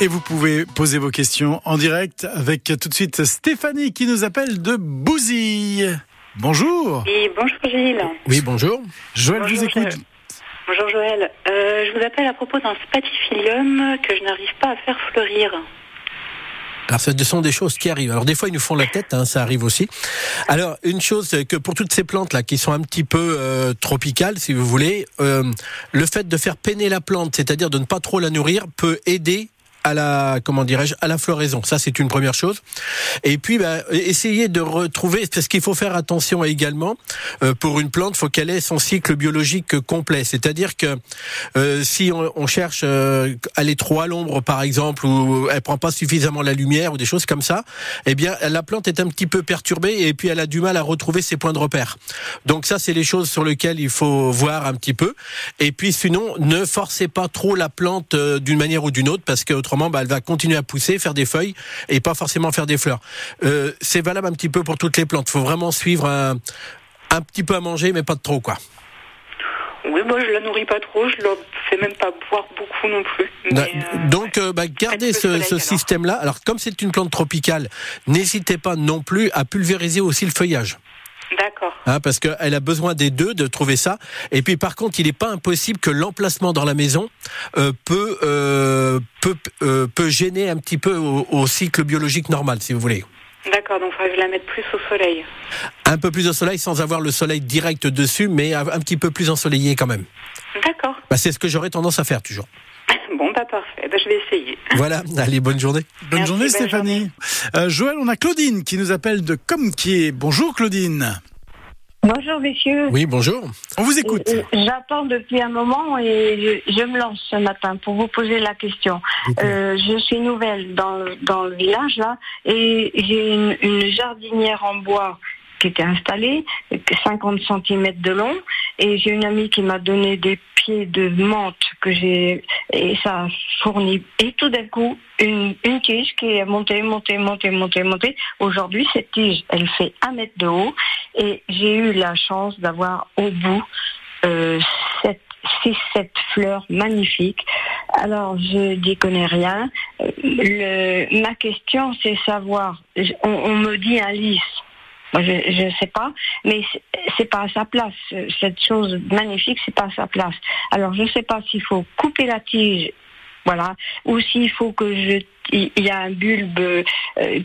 Et vous pouvez poser vos questions en direct avec tout de suite Stéphanie qui nous appelle de Bousille. Bonjour. Et bonjour Gilles. Oui, bonjour. Joël Bonjour, vous écoute. Joël. Bonjour Joël. Euh, je vous appelle à propos d'un spatifilium que je n'arrive pas à faire fleurir. Alors, ce sont des choses qui arrivent. Alors, des fois, ils nous font la tête, hein, ça arrive aussi. Alors, une chose, c'est que pour toutes ces plantes-là, qui sont un petit peu euh, tropicales, si vous voulez, euh, le fait de faire peiner la plante, c'est-à-dire de ne pas trop la nourrir, peut aider à la comment dirais-je à la floraison. Ça c'est une première chose. Et puis bah, essayer de retrouver parce qu'il faut faire attention également euh, pour une plante faut qu'elle ait son cycle biologique complet. C'est-à-dire que euh, si on, on cherche euh, à l'ombre par exemple ou elle prend pas suffisamment la lumière ou des choses comme ça eh bien la plante est un petit peu perturbée et puis elle a du mal à retrouver ses points de repère. Donc ça c'est les choses sur lesquelles il faut voir un petit peu. Et puis sinon ne forcez pas trop la plante euh, d'une manière ou d'une autre parce que autrement bah, elle va continuer à pousser, faire des feuilles et pas forcément faire des fleurs. Euh, c'est valable un petit peu pour toutes les plantes. Il faut vraiment suivre un, un petit peu à manger, mais pas de trop quoi. Oui, moi je la nourris pas trop, je la fais même pas boire beaucoup non plus. Mais, euh, Donc, euh, bah, gardez ce, ce système-là. Alors, comme c'est une plante tropicale, n'hésitez pas non plus à pulvériser aussi le feuillage. D'accord. Hein, parce qu'elle a besoin des deux de trouver ça. Et puis par contre, il n'est pas impossible que l'emplacement dans la maison euh, peut euh, peut euh, peut gêner un petit peu au, au cycle biologique normal, si vous voulez. D'accord, donc il faudrait que je la mette plus au soleil. Un peu plus de soleil sans avoir le soleil direct dessus, mais un un petit peu plus ensoleillé quand même. D'accord. Bah, c'est ce que j'aurais tendance à faire toujours. Parfait, bah, je vais essayer. Voilà, allez, bonne journée. Bonne Merci, journée bonne Stéphanie. Euh, Joël, on a Claudine qui nous appelle de Comquier. Bonjour Claudine. Bonjour messieurs. Oui, bonjour. On vous écoute. Euh, J'attends depuis un moment et je, je me lance ce matin pour vous poser la question. Euh, je suis nouvelle dans, dans le village là et j'ai une, une jardinière en bois qui était installée, 50 cm de long, et j'ai une amie qui m'a donné des pieds de menthe que j'ai et ça a fourni. Et tout d'un coup, une, une tige qui est montée, montée, montée, montée, montée. Aujourd'hui, cette tige, elle fait un mètre de haut et j'ai eu la chance d'avoir au bout euh, six, sept fleurs magnifiques. Alors, je n'y connais rien. Euh, Le, ma question, c'est savoir, on, on me dit un lys. Moi, je ne sais pas, mais c'est- pas à sa place. Cette chose magnifique, c'est pas à sa place. Alors, je ne sais pas s'il faut couper la tige, voilà, ou s'il faut que je, il y a un bulbe euh,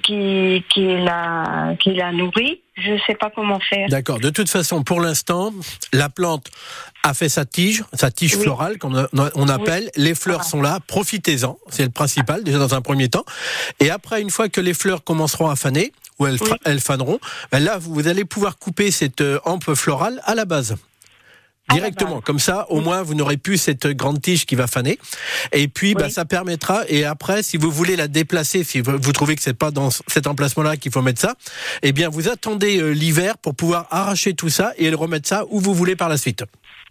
qui qui la qui la nourrit. Je ne sais pas comment faire. D'accord. De toute façon, pour l'instant, la plante a fait sa tige, sa tige Oui. florale, qu'on a- on appelle. Les fleurs Voilà. sont là. Profitez-en. C'est le principal, déjà dans un premier temps. Et après, une fois que les fleurs commenceront à faner, ou elles, Oui. elles faneront, ben là, vous allez pouvoir couper cette euh, hampe florale à la base. Directement, comme ça, au moins, vous n'aurez plus cette grande tige qui va faner. Et puis, bah, Oui. ça permettra. Et après, si vous voulez la déplacer, si vous, vous trouvez que c'est pas dans cet emplacement-là qu'il faut mettre ça, eh bien, vous attendez euh, l'hiver pour pouvoir arracher tout ça et remettre ça où vous voulez par la suite.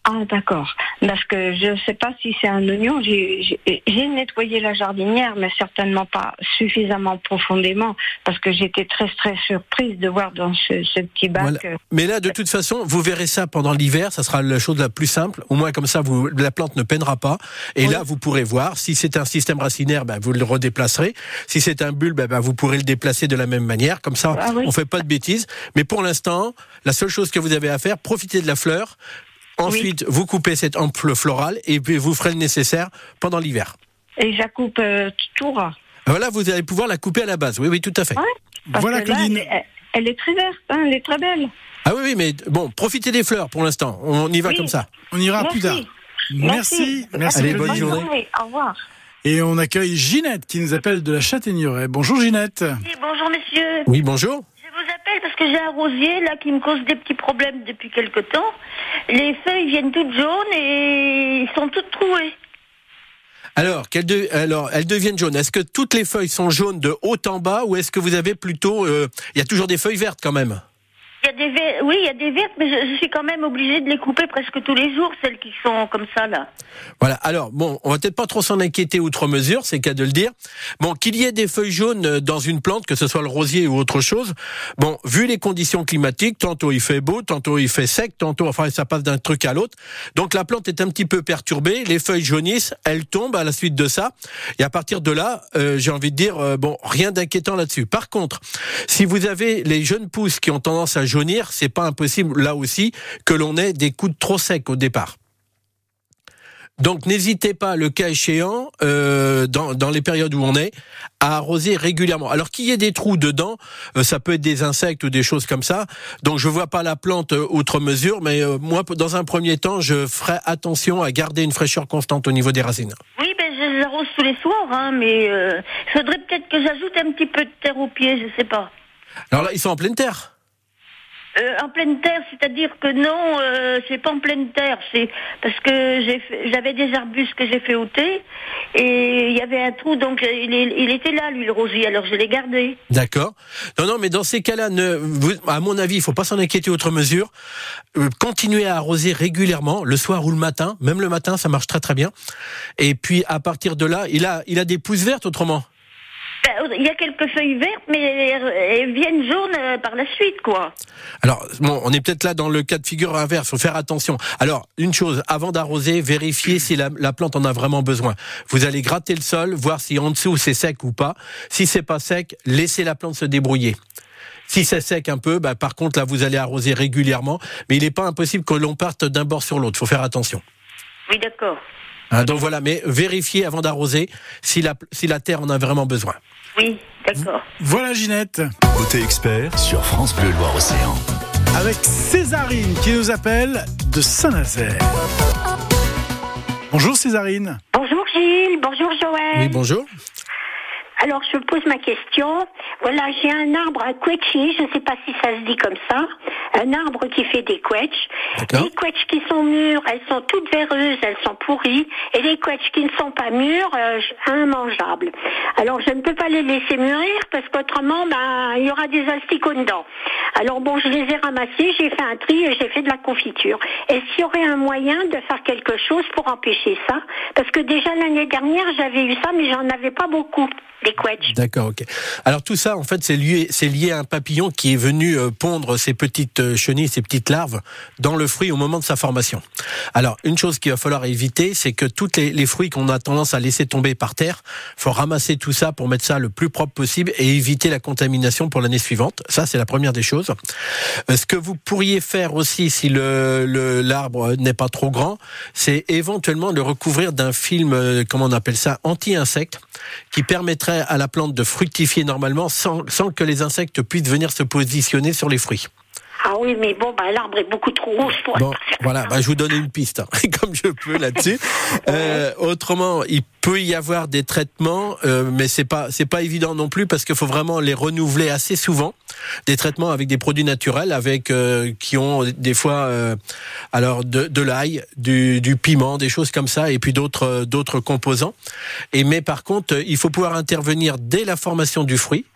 Ah d'accord. Parce que je ne sais pas si c'est un oignon. J'ai nettoyé la jardinière, mais certainement pas suffisamment profondément, parce que j'étais très très surprise de voir dans ce, ce petit bac. Voilà. euh, Mais là, de toute façon, vous verrez ça pendant l'hiver. Ça sera la chose la plus simple. Au moins, comme ça, vous, la plante ne peinera pas. Et Oui. là, vous pourrez voir. Si c'est un système racinaire, ben, vous le redéplacerez. Si c'est un bulbe, ben, vous pourrez le déplacer de la même manière. Comme ça, Ah oui. on fait pas de bêtises. Mais pour l'instant, la seule chose que vous avez à faire, profitez de la fleur. Ensuite, vous coupez cette ample florale et puis vous ferez le nécessaire pendant l'hiver. Et je la coupe euh, tout ras. Voilà, vous allez pouvoir la couper à la base. Oui, oui, tout à fait. Ouais. Parce Voilà que là, Claudine. elle, est- elle est très verte, hein, elle est très belle. Ah oui, oui, mais bon, profitez des fleurs pour l'instant. On y va Oui. comme ça. On ira Merci. plus tard. Merci. Merci Allez, Claudine. bonne journée. Au revoir. Et on accueille Ginette qui nous appelle de la Châtaigneraie. Bonjour Ginette. Oui, bonjour messieurs. Oui, bonjour. Je vous appelle parce que j'ai un rosier là qui me cause des petits problèmes depuis quelque temps. Les feuilles viennent toutes jaunes et sont toutes trouées. Alors, qu'elles de- alors, elles deviennent jaunes. Est-ce que toutes les feuilles sont jaunes de haut en bas ou est-ce que vous avez plutôt... euh, Il y a toujours des feuilles vertes quand même? Il y a des ver- oui, il y a des vertes, mais je, suis quand même obligée de les couper presque tous les jours, celles qui sont comme ça là. Voilà. Alors bon, on va peut-être pas trop s'en inquiéter outre mesure, c'est cas de le dire. Bon, qu'il y ait des feuilles jaunes euh, dans une plante, que ce soit le rosier ou autre chose. Bon, vu les conditions climatiques, tantôt il fait beau, tantôt il fait sec, tantôt enfin ça passe d'un truc à l'autre. Donc la plante est un petit peu perturbée, les feuilles jaunissent, elles tombent à la suite de ça. Et à partir de là, euh, j'ai envie de dire euh, bon, rien d'inquiétant là-dessus. Par contre, si vous avez les jeunes pousses qui ont tendance à jaunir, c'est pas impossible là aussi que l'on ait des coups de trop secs au départ. Donc n'hésitez pas, le cas échéant, euh, dans, dans les périodes où on est, à arroser régulièrement. Alors qu'il y ait des trous dedans, euh, ça peut être des insectes ou des choses comme ça. Donc je vois pas la plante euh, outre mesure, mais moi, dans un premier temps, je ferai attention à garder une fraîcheur constante au niveau des racines. Oui, ben je les arrose tous les soirs, hein, mais euh, faudrait peut-être que j'ajoute un petit peu de terre au pied, je sais pas. Alors là, ils sont en pleine terre. Euh, en pleine terre, c'est-à-dire que non, euh, c'est pas en pleine terre, c'est parce que j'avais des arbustes que j'ai fait ôter et il y avait un trou, donc il, était là, lui, le alors je l'ai gardé. D'accord. Non, non, mais dans ces cas-là, à mon avis, il faut pas s'en inquiéter outre mesure. Euh, continuez à arroser régulièrement, le soir ou le matin. Même le matin, ça marche très très bien. Et puis à partir de là, il a, il a des pousses vertes autrement. Ben, Il y a quelques feuilles vertes, mais elles, viennent jaunes euh, par la suite, quoi. Alors, bon, on est peut-être là dans le cas de figure inverse, faut faire attention. Alors, une chose, avant d'arroser, vérifiez si la, la plante en a vraiment besoin. Vous allez gratter le sol, voir si en dessous c'est sec ou pas. Si c'est pas sec, laissez la plante se débrouiller. Si c'est sec un peu, bah, par contre, là, vous allez arroser régulièrement. Mais il n'est pas impossible que l'on parte d'un bord sur l'autre. faut faire attention. Oui, d'accord. Hein, donc voilà, mais vérifiez avant d'arroser si la, si la terre en a vraiment besoin. Oui, d'accord. Voilà Ginette, Côté expert sur France Bleu Loire Océan. avec Césarine qui nous appelle de Saint-Nazaire. Bonjour Césarine. Bonjour Gilles, bonjour Joël. Oui, bonjour. Alors je pose ma question. Voilà, j'ai un arbre à quetchi, je ne sais pas si ça se dit comme ça, un arbre qui fait des quetchs. Les quetchs qui sont mûrs, elles sont toutes véreuses, elles sont pourries, et les quetchs qui ne sont pas mûrs, euh, immangeables. Alors je ne peux pas les laisser mûrir parce qu'autrement, ben, il y aura des asticots dedans. Alors bon, je les ai ramassés, j'ai fait un tri et j'ai fait de la confiture. Est-ce qu'il y aurait un moyen de faire quelque chose pour empêcher ça? Parce que déjà l'année dernière, j'avais eu ça, mais j'en avais pas beaucoup, D'accord, ok. Alors tout ça, en fait, c'est lié, à un papillon qui est venu euh, pondre ses petites euh, chenilles, ses petites larves dans le fruit au moment de sa formation. Alors une chose qu'il va falloir éviter, c'est que toutes les, fruits qu'on a tendance à laisser tomber par terre, faut ramasser tout ça pour mettre ça le plus propre possible et éviter la contamination pour l'année suivante. Ça, c'est la première des choses. Euh, Ce que vous pourriez faire aussi, si le l'arbre n'est pas trop grand, c'est éventuellement le recouvrir d'un film, comment on appelle ça, anti-insecte, qui permettrait à la plante de fructifier normalement sans, que les insectes puissent venir se positionner sur les fruits. Ah oui, mais bon, ben, l'arbre est beaucoup trop rouge pour Bon, voilà, bah, je vous donne une piste, hein, comme je peux là-dessus. Euh, autrement, il peut y avoir des traitements, euh, mais c'est pas c'est pas évident non plus parce qu'il faut vraiment les renouveler assez souvent. Des traitements avec des produits naturels, avec euh, qui ont des fois euh, alors de, de l'ail, du, du piment, des choses comme ça, et puis d'autres euh, d'autres composants. Et mais par contre, il faut pouvoir intervenir dès la formation du fruit.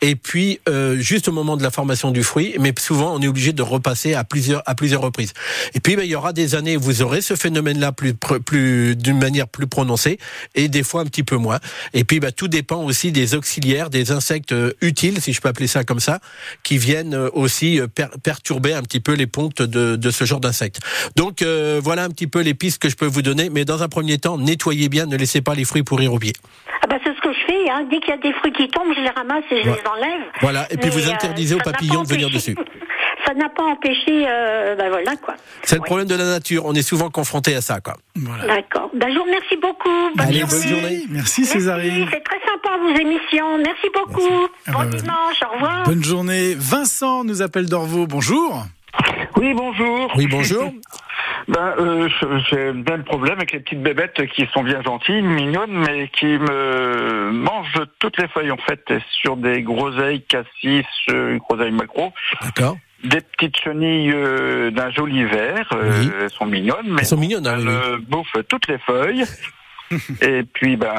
Et puis euh, juste au moment de la formation du fruit, mais souvent on est obligé de repasser à plusieurs à plusieurs reprises. Et puis ben, il y aura des années où vous aurez ce phénomène-là plus plus d'une manière plus prononcée et des fois un petit peu moins. Et puis ben, tout dépend aussi des auxiliaires, des insectes euh, utiles, si je peux appeler ça comme ça, qui viennent euh, aussi euh, per- perturber un petit peu les pontes de, de ce genre d'insectes. Donc euh, voilà un petit peu les pistes que je peux vous donner, mais dans un premier temps, nettoyez bien, ne laissez pas les fruits pourrir au pied. Ah ben, fais. Hein. Dès qu'il y a des fruits qui tombent, je les ramasse et je Ouais. les enlève. Voilà, et puis Mais, vous euh, interdisez aux papillons de venir dessus. Ça n'a pas empêché, euh, ben voilà quoi. C'est le Ouais. problème de la nature. On est souvent confronté à ça, quoi. Voilà. D'accord. Ben, je vous remercie beaucoup. Bonne Allez, journée. bonne journée. Merci Césarine. Merci, c'est très sympa vos émissions. Merci beaucoup. Ah Bon bah, dimanche, au revoir. Bonne journée. Vincent nous appelle d'Orvaux. Bonjour. Oui, bonjour. Oui, bonjour. Ben, euh, j'ai le même problème avec les petites bébêtes qui sont bien gentilles, mignonnes, mais qui me mangent toutes les feuilles en fait sur des groseilles cassis, euh, groseilles macro, D'accord. des petites chenilles euh, d'un joli vert. euh, Oui. Elles sont mignonnes, mais Elles sont mignonnes, hein, elles oui, bouffent toutes les feuilles. et puis ben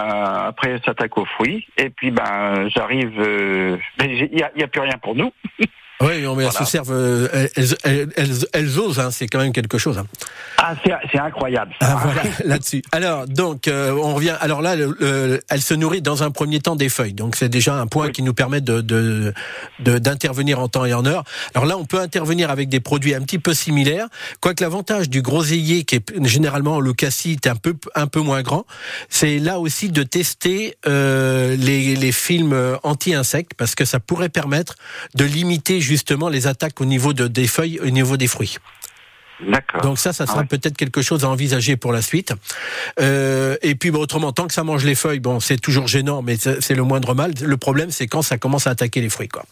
après elles s'attaquent aux fruits. Et puis ben j'arrive, il y a, il y a plus rien pour nous. Oui, non, mais elles se servent, euh, elles, elles, elles, elles osent, hein, c'est quand même quelque chose. hein. Ah, c'est incroyable. ça. Ah, voilà, là-dessus. Alors, donc, euh, on revient. Alors là, le- le- elle se nourrit dans un premier temps des feuilles. Donc, c'est déjà un point Oui. qui nous permet de de- de- d'intervenir en temps et en heure. Alors là, on peut intervenir avec des produits un petit peu similaires. Quoique l'avantage du groseillier, qui est généralement le cassis, est un peu un peu moins grand, c'est là aussi de tester euh, les, les films anti-insectes parce que ça pourrait permettre de limiter justement les attaques au niveau de, des feuilles, au niveau des fruits. D'accord. Donc ça, ça sera Ah ouais. peut-être quelque chose à envisager pour la suite. Euh, et puis bon, autrement, tant que ça mange les feuilles, bon, c'est toujours gênant, mais c'est c'est le moindre mal. Le problème, c'est quand ça commence à attaquer les fruits, quoi.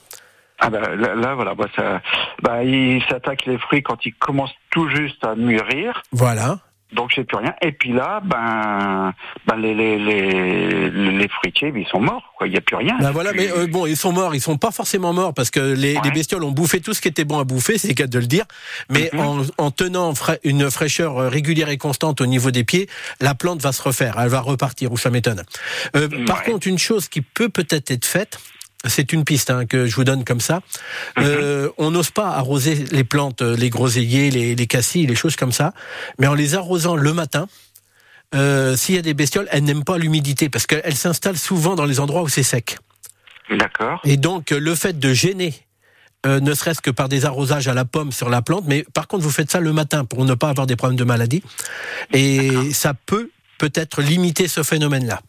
Ah bah, là, là, voilà, bah, ça, bah, il s'attaque les fruits quand ils commencent tout juste à mûrir, Voilà. Donc j'ai plus rien. Et puis là, ben, ben les, les, les, les fruitiers, ils sont morts, quoi. Il n'y a plus rien. Ben voilà, mais euh, bon, ils sont morts. Ils sont pas forcément morts parce que les, Ouais. les bestioles ont bouffé tout ce qui était bon à bouffer, c'est le cas de le dire. Mais Mhm. en, en tenant fra- une fraîcheur euh, régulière et constante au niveau des pieds, la plante va se refaire. Elle va repartir, ou ça m'étonne. Euh, Par contre, une chose qui peut peut-être être faite. C'est une piste hein, que je vous donne comme ça. Euh, on n'ose pas arroser les plantes, euh, les groseilliers, les, les cassis, les choses comme ça. Mais en les arrosant le matin, euh, s'il y a des bestioles, elles n'aiment pas l'humidité parce qu'elles s'installent souvent dans les endroits où c'est sec. D'accord. Et donc, le fait de gêner, euh, ne serait-ce que par des arrosages à la pomme sur la plante, mais par contre, vous faites ça le matin pour ne pas avoir des problèmes de maladie. Et ça peut peut-être limiter ce phénomène-là.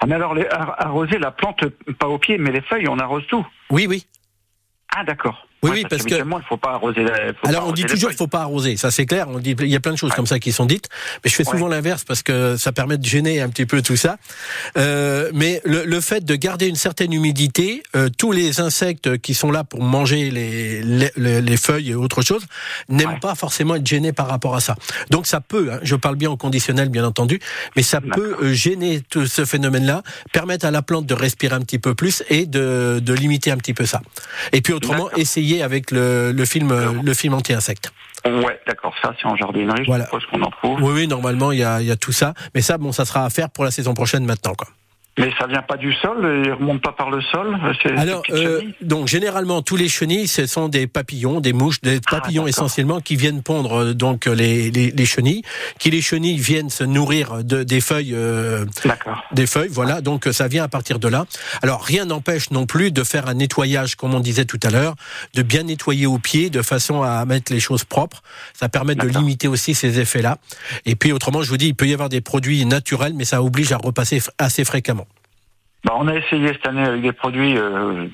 Ah, mais alors, les, ar- arroser la plante, pas au pied, mais les feuilles, on arrose tout. Oui, oui. Ah, d'accord. Oui, oui, parce que- qu'habituellement, il faut pas arroser. la- faut pas Alors on dit toujours qu'il faut pas arroser, ça c'est clair. On dit il y a plein de choses Ouais. comme ça qui sont dites, mais je fais souvent l'inverse parce que ça permet de gêner un petit peu tout ça. Euh, mais le, le fait de garder une certaine humidité, euh, tous les insectes qui sont là pour manger les les, les- les feuilles et autre chose n'aiment pas forcément être gênés par rapport à ça. Donc ça peut, hein, je parle bien en conditionnel bien entendu, mais ça peut euh, gêner tout ce phénomène-là, permettre à la plante de respirer un petit peu plus et de, de limiter un petit peu ça. Et puis autrement, D'accord. Avec le, le film euh, Alors. le film anti-insecte. Ouais, d'accord. Ça, c'est en jardinerie. Voilà. Je suppose qu'on en trouve. Oui, oui, normalement, il y a, il y a tout ça. Mais ça, bon, ça sera à faire pour la saison prochaine maintenant, quoi. Mais ça vient pas du sol, il remonte pas par le sol. Alors, euh, donc généralement tous les chenilles, ce sont des papillons, des mouches, des Ah, papillons essentiellement qui viennent pondre euh, donc les, les, les chenilles, qui les chenilles viennent se nourrir de, des feuilles, euh, des feuilles, voilà. Donc ça vient à partir de là. Alors rien n'empêche non plus de faire un nettoyage, comme on disait tout à l'heure, de bien nettoyer au pied de façon à mettre les choses propres. Ça permet de limiter aussi ces effets-là. Et puis autrement, je vous dis, il peut y avoir des produits naturels, mais ça oblige à repasser assez fréquemment. Bah, on a essayé cette année avec des produits euh,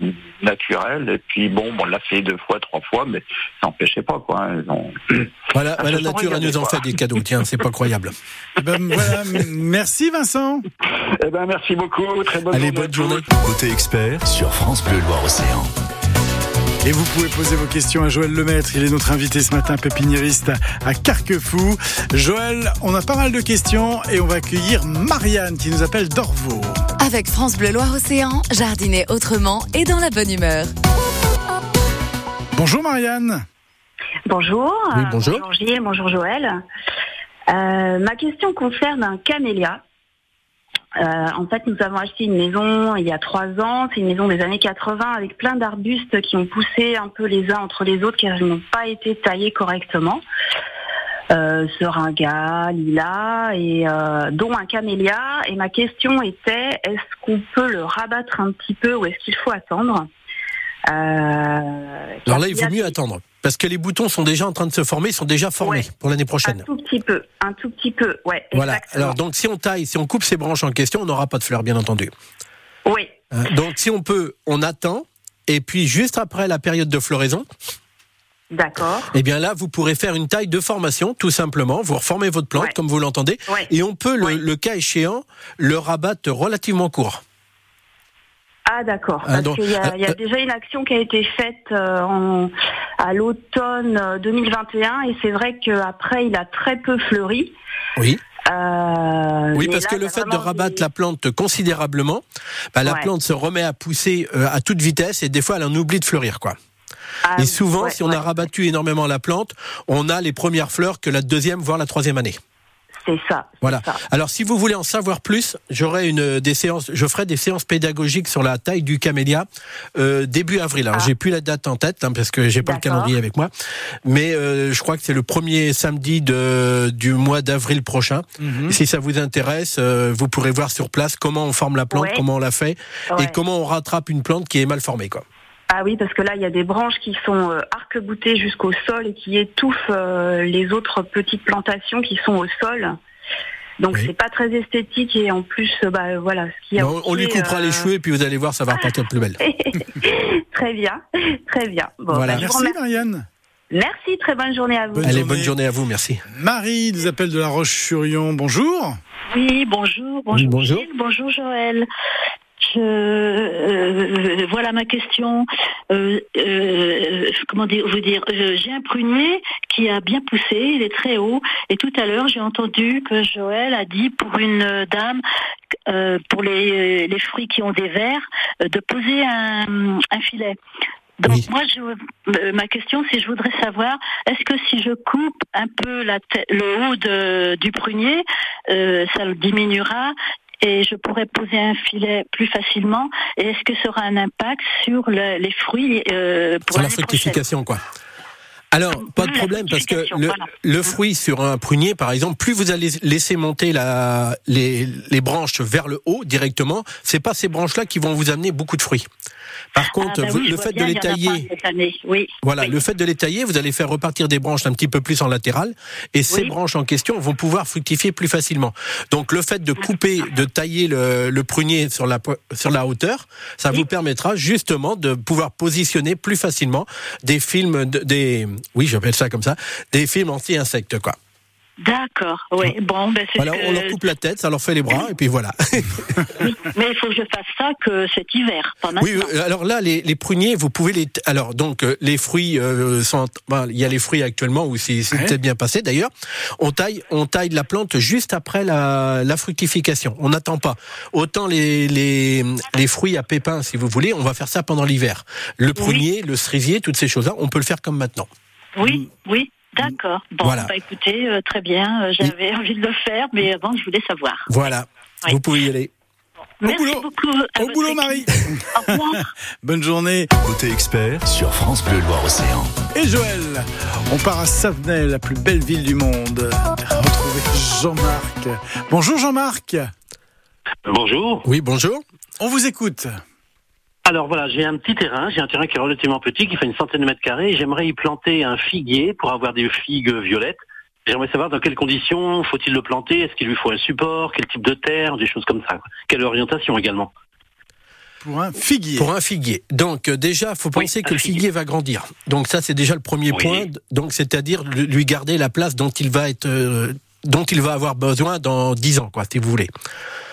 naturels, et puis bon, on l'a fait deux fois, trois fois, mais ça n'empêchait pas, quoi. hein. Ont- Voilà, Ah, la nature elle nous en fait des cadeaux. Tiens, c'est pas croyable. Eh ben, voilà, merci Vincent. Eh ben, merci beaucoup. Très bonne Allez, journée. bonne journée. Côté expert sur France Bleu Loire Océan. Et vous pouvez poser vos questions à Joël Lemaître. Il est notre invité ce matin, pépiniériste à Carquefou. Joël, on a pas mal de questions et on va accueillir Marianne qui nous appelle d'Orvaux. Avec France Bleu Loire Océan, jardiner autrement et dans la bonne humeur. Bonjour Marianne. Bonjour. Oui, bonjour. Bonjour Gilles, bonjour Joël. Euh, ma question concerne un camélia. Euh, en fait, nous avons acheté une maison il y a trois ans. C'est une maison des années 80 avec plein d'arbustes qui ont poussé un peu les uns entre les autres car ils n'ont pas été taillés correctement. Euh, seringa, lilas et euh, dont un camélia. Et ma question était est-ce qu'on peut le rabattre un petit peu ou est-ce qu'il faut attendre? Euh, Alors là, il vaut mieux attendre. Parce que les boutons sont déjà en train de se former, ils sont déjà formés Ouais. pour l'année Un prochaine. tout petit peu, un tout petit peu, ouais. Voilà. exactement. Alors donc si on taille, si on coupe ces branches en question, on n'aura pas de fleurs, bien entendu. oui, Hein, Donc si on peut, on attend. Et puis juste après la période de floraison, d'accord. eh bien là, vous pourrez faire une taille de formation, tout simplement. Vous reformez votre plante, Ouais. comme vous l'entendez, Ouais. et on peut, le- Ouais. le, cas échéant, le rabattre relativement court. Ah d'accord. Ah, Parce donc, qu'il y y a euh, déjà une action qui a été faite euh, en, à l'automne euh, 2021 et c'est vrai qu'après il a très peu fleuri. Oui. Euh, Oui, parce là, que le fait de rabattre des- la plante considérablement, bah, la Ouais. plante se remet à pousser euh, à toute vitesse et des fois elle en oublie de fleurir, quoi. Ah, Et souvent, ouais, si on ouais. a rabattu énormément la plante, on a les premières fleurs que la deuxième, voire la troisième année. C'est ça. Voilà. ça. Alors, si vous voulez en savoir plus, j'aurai une des séances, je ferai des séances pédagogiques sur la taille du camélia euh, début avril. Alors, Ah. j'ai plus la date en tête hein, parce que j'ai pas le calendrier avec moi, mais euh, je crois que c'est le premier samedi de, du mois d'avril prochain. Mhm. Si ça vous intéresse, euh, vous pourrez voir sur place comment on forme la plante, Ouais. comment on la fait et comment on rattrape une plante qui est mal formée, quoi. Ah oui, parce que là, il y a des branches qui sont euh, arc-boutées jusqu'au sol et qui étouffent euh, les autres petites plantations qui sont au sol. Donc Oui. c'est pas très esthétique et en plus, euh, bah voilà, ce qui a On, on lui coupera euh, les cheveux et puis vous allez voir, ça va repartir de plus belle. très bien, très bien. Bon, Voilà. bah, je vous Merci remercie. Marianne. Merci, très bonne journée à vous. Bonne Allez, journée. bonne journée à vous, merci. Marie nous appelle de la Roche-sur-Yon. Bonjour. Oui, bonjour, Oui, bonjour, bonjour. Gilles, bonjour Joël. Je, euh, voilà ma question. Euh, euh, comment dire, vous dire, euh, j'ai un prunier qui a bien poussé, il est très haut. Et tout à l'heure, j'ai entendu que Joël a dit pour une euh, dame, euh, pour les, les fruits qui ont des vers, euh, de poser un, un filet. Donc Oui. moi, je, euh, ma question, c'est je voudrais savoir, est-ce que si je coupe un peu la le haut de, du prunier, euh, ça le diminuera et je pourrais poser un filet plus facilement Et est-ce que ça aura un impact sur le- les fruits euh, pour Sur la prochaine? fructification, quoi. Alors, pas de problème, parce que le, voilà. le fruit sur un prunier, par exemple, plus vous allez laisser monter la, les, les branches vers le haut directement, c'est pas ces branches-là qui vont vous amener beaucoup de fruits. Par contre, Ah, bah oui, je le fait bien, de les tailler. Oui. voilà, Oui. le fait de les tailler, vous allez faire repartir des branches un petit peu plus en latéral, et ces branches en question vont pouvoir fructifier plus facilement. Donc, le fait de couper, de tailler le, le prunier sur la, sur la hauteur, ça vous permettra justement de pouvoir positionner plus facilement des films, de- des, oui, j'appelle ça comme ça, des films anti-insectes, quoi. D'accord. Oui. Bon, ben c'est Voilà, que- on leur coupe la tête, ça leur fait les bras, et puis voilà. oui. Mais il faut que je fasse ça que cet hiver, pas maintenant. Oui, alors là, les, les pruniers, vous pouvez les. Alors, donc, euh, les fruits euh, sont. ben, Il y a les fruits actuellement où c'est c'est Ouais. peut-être bien passé d'ailleurs. On taille, on taille la plante juste après la, la fructification. On n'attend pas. Autant les, les, les fruits à pépins, si vous voulez, on va faire ça pendant l'hiver. Le prunier, le cerisier, toutes ces choses-là, on peut le faire comme maintenant. Oui, oui. D'accord. Bon, Voilà. bah écoutez, euh, très bien. euh, J'avais envie de le faire, mais avant, je voulais savoir. Voilà. Oui. Vous pouvez y aller. Merci boulot. beaucoup. à Au boulot, équipe. Marie. Au revoir. Bonne journée. Côté expert sur France Bleu Loire-Océan. Et Joël, on part à Savenay, la plus belle ville du monde. Retrouver Jean-Marc. Bonjour Jean-Marc. Bonjour. Oui, bonjour. On vous écoute. Alors voilà, j'ai un petit terrain, j'ai un terrain qui est relativement petit, qui fait une centaine de mètres carrés, j'aimerais y planter un figuier pour avoir des figues violettes. J'aimerais savoir dans quelles conditions faut-il le planter, est-ce qu'il lui faut un support, quel type de terre, des choses comme ça. Quelle orientation également. Pour un figuier. Pour un figuier. Donc euh, déjà, faut penser que le figuier. figuier va grandir. Donc ça, c'est déjà le premier Oui. point. Donc c'est-à-dire lui lui garder la place dont il va être, euh, dont il va avoir besoin dans 10 ans, quoi, si vous voulez.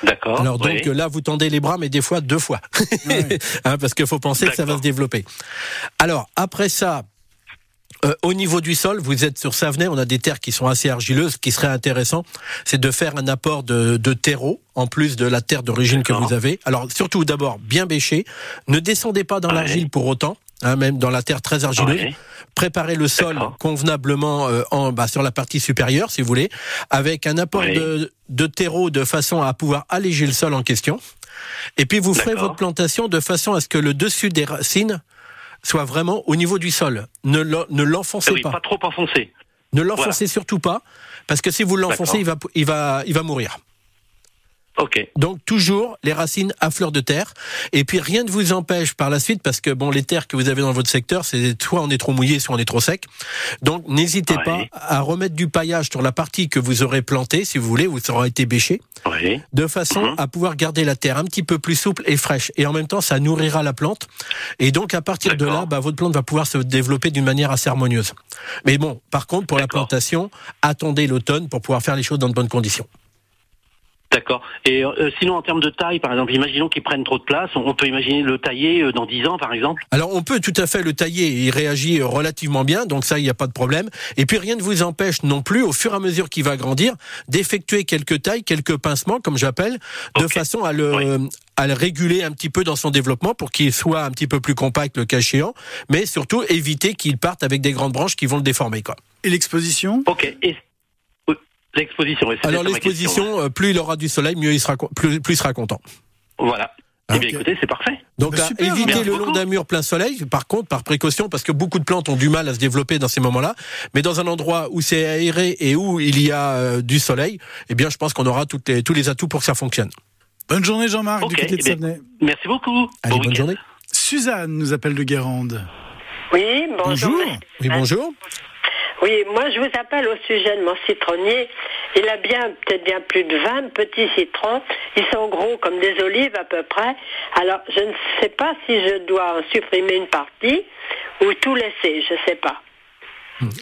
D'accord. Alors donc oui. là, vous tendez les bras, mais des fois deux fois. Hein, parce qu'il faut penser que ça va se développer. Alors après ça. euh, au niveau du sol, vous êtes sur Savenay, on a des terres qui sont assez argileuses. Ce qui serait intéressant, c'est de faire un apport de, de terreau, en plus de la terre d'origine que vous avez. Alors surtout d'abord, bien bêcher. Ne descendez pas dans Ouais. l'argile pour autant, hein, même dans la terre très argileuse. Ouais. Préparez le sol convenablement euh, en, bah, sur la partie supérieure, si vous voulez, avec un apport de, de terreau de façon à pouvoir alléger le sol en question. Et puis vous ferez votre plantation de façon à ce que le dessus des racines soit vraiment au niveau du sol. Ne l'en- ne l'enfoncez oui, pas. pas trop enfoncé. Ne l'enfoncez surtout pas, parce que si vous l'enfoncez, il va, il va, il va mourir. Ok. Donc toujours les racines à fleur de terre. Et puis rien ne vous empêche par la suite, parce que bon, les terres que vous avez dans votre secteur, c'est soit on est trop mouillé, soit on est trop sec. Donc n'hésitez Ouais. pas à remettre du paillage sur la partie que vous aurez plantée, si vous voulez, où ça aura été bêché, de façon Mhm. à pouvoir garder la terre un petit peu plus souple et fraîche. Et en même temps, ça nourrira la plante. Et donc à partir de là, bah, votre plante va pouvoir se développer d'une manière assez harmonieuse. Mais bon, par contre, pour la plantation, attendez l'automne pour pouvoir faire les choses dans de bonnes conditions. D'accord. Et euh, sinon, en termes de taille, par exemple, imaginons qu'ils prennent trop de place, on peut imaginer le tailler euh, dans 10 ans, par exemple Alors on peut tout à fait le tailler, il réagit euh, relativement bien, donc ça il n'y a pas de problème. Et puis rien ne vous empêche non plus, au fur et à mesure qu'il va grandir, d'effectuer quelques tailles, quelques pincements, comme j'appelle, de façon à le, Oui. à le réguler un petit peu dans son développement pour qu'il soit un petit peu plus compact le cas échéant, mais surtout éviter qu'il parte avec des grandes branches qui vont le déformer. Quoi. Et l'exposition? Ok. Et. L'exposition. Alors l'exposition, euh, plus il aura du soleil, mieux il sera, plus, plus il sera content. Voilà. Eh bien, écoutez, c'est parfait. Donc Bah, à super, éviter merci le long d'un mur plein soleil, par contre, par précaution, parce que beaucoup de plantes ont du mal à se développer dans ces moments-là, mais dans un endroit où c'est aéré et où il y a euh, du soleil, eh bien je pense qu'on aura toutes les- tous les atouts pour que ça fonctionne. Bonne journée Jean-Marc Ok, du côté de eh bien. Merci beaucoup. Allez, Bon bonne journée. Suzanne nous appelle de Guérande. Oui, bonjour. Bonjour. Oui, bonjour. Oui, moi je vous appelle au sujet de mon citronnier. Il a bien, peut-être bien plus de 20 petits citrons. Ils sont gros comme des olives à peu près. Alors je ne sais pas si je dois en supprimer une partie ou tout laisser, je sais pas.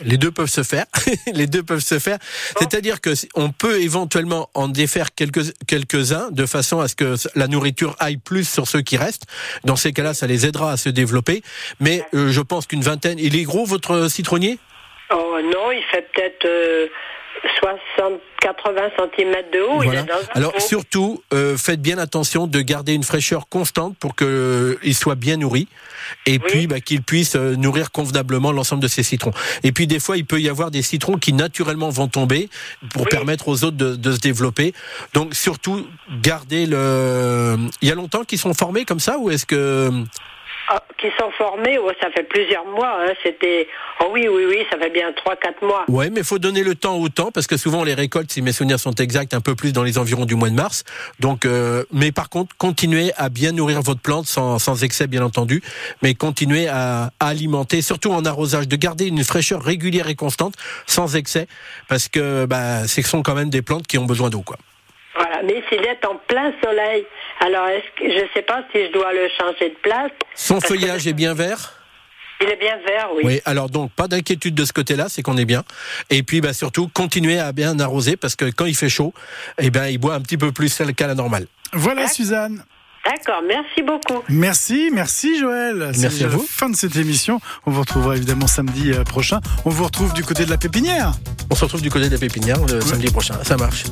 Les deux peuvent se faire. les deux peuvent se faire. C'est-à-dire que on peut éventuellement en défaire quelques quelques-uns de façon à ce que la nourriture aille plus sur ceux qui restent. Dans ces cas-là, ça les aidera à se développer. Mais euh, je pense qu'une vingtaine. Il est gros votre citronnier? Oh non, il fait peut-être euh, 60, 80 cm de haut. Il Voilà. est dans un Alors pot. surtout, euh, faites bien attention de garder une fraîcheur constante pour qu'il soit bien nourri et puis bah, qu'il puisse euh, nourrir convenablement l'ensemble de ses citrons. Et puis des fois, il peut y avoir des citrons qui naturellement vont tomber pour permettre aux autres de, de se développer. Donc surtout, gardez le. Il y a longtemps qu'ils sont formés comme ça ou est-ce que Ah, qui sont formés, oh, ça fait plusieurs mois. Hein. C'était, oh oui, oui, oui, ça fait bien 3-4 mois. Ouais, mais faut donner le temps au temps parce que souvent les récolte, si mes souvenirs sont exacts, un peu plus dans les environs du mois de mars. Donc, euh, mais par contre, continuez à bien nourrir votre plante sans, sans excès, bien entendu, mais continuez à, à alimenter, surtout en arrosage, de garder une fraîcheur régulière et constante, sans excès, parce que bah, ce sont quand même des plantes qui ont besoin d'eau, quoi. Mais s'il est en plein soleil, alors est-ce que je ne sais pas si je dois le changer de place. Son que feuillage est bien vert? Il est bien vert, oui. Oui, alors donc pas d'inquiétude de ce côté-là, c'est qu'on est bien. Et puis bah surtout continuez à bien arroser parce que quand il fait chaud, eh ben il boit un petit peu plus qu'à la normale. Voilà Suzanne. D'accord, merci beaucoup. Merci, merci Joël. C'est Merci à vous. la fin de cette émission. On vous retrouvera évidemment samedi euh, prochain. On vous retrouve du côté de la pépinière. On se retrouve du côté des pépinières le samedi prochain. Ça marche.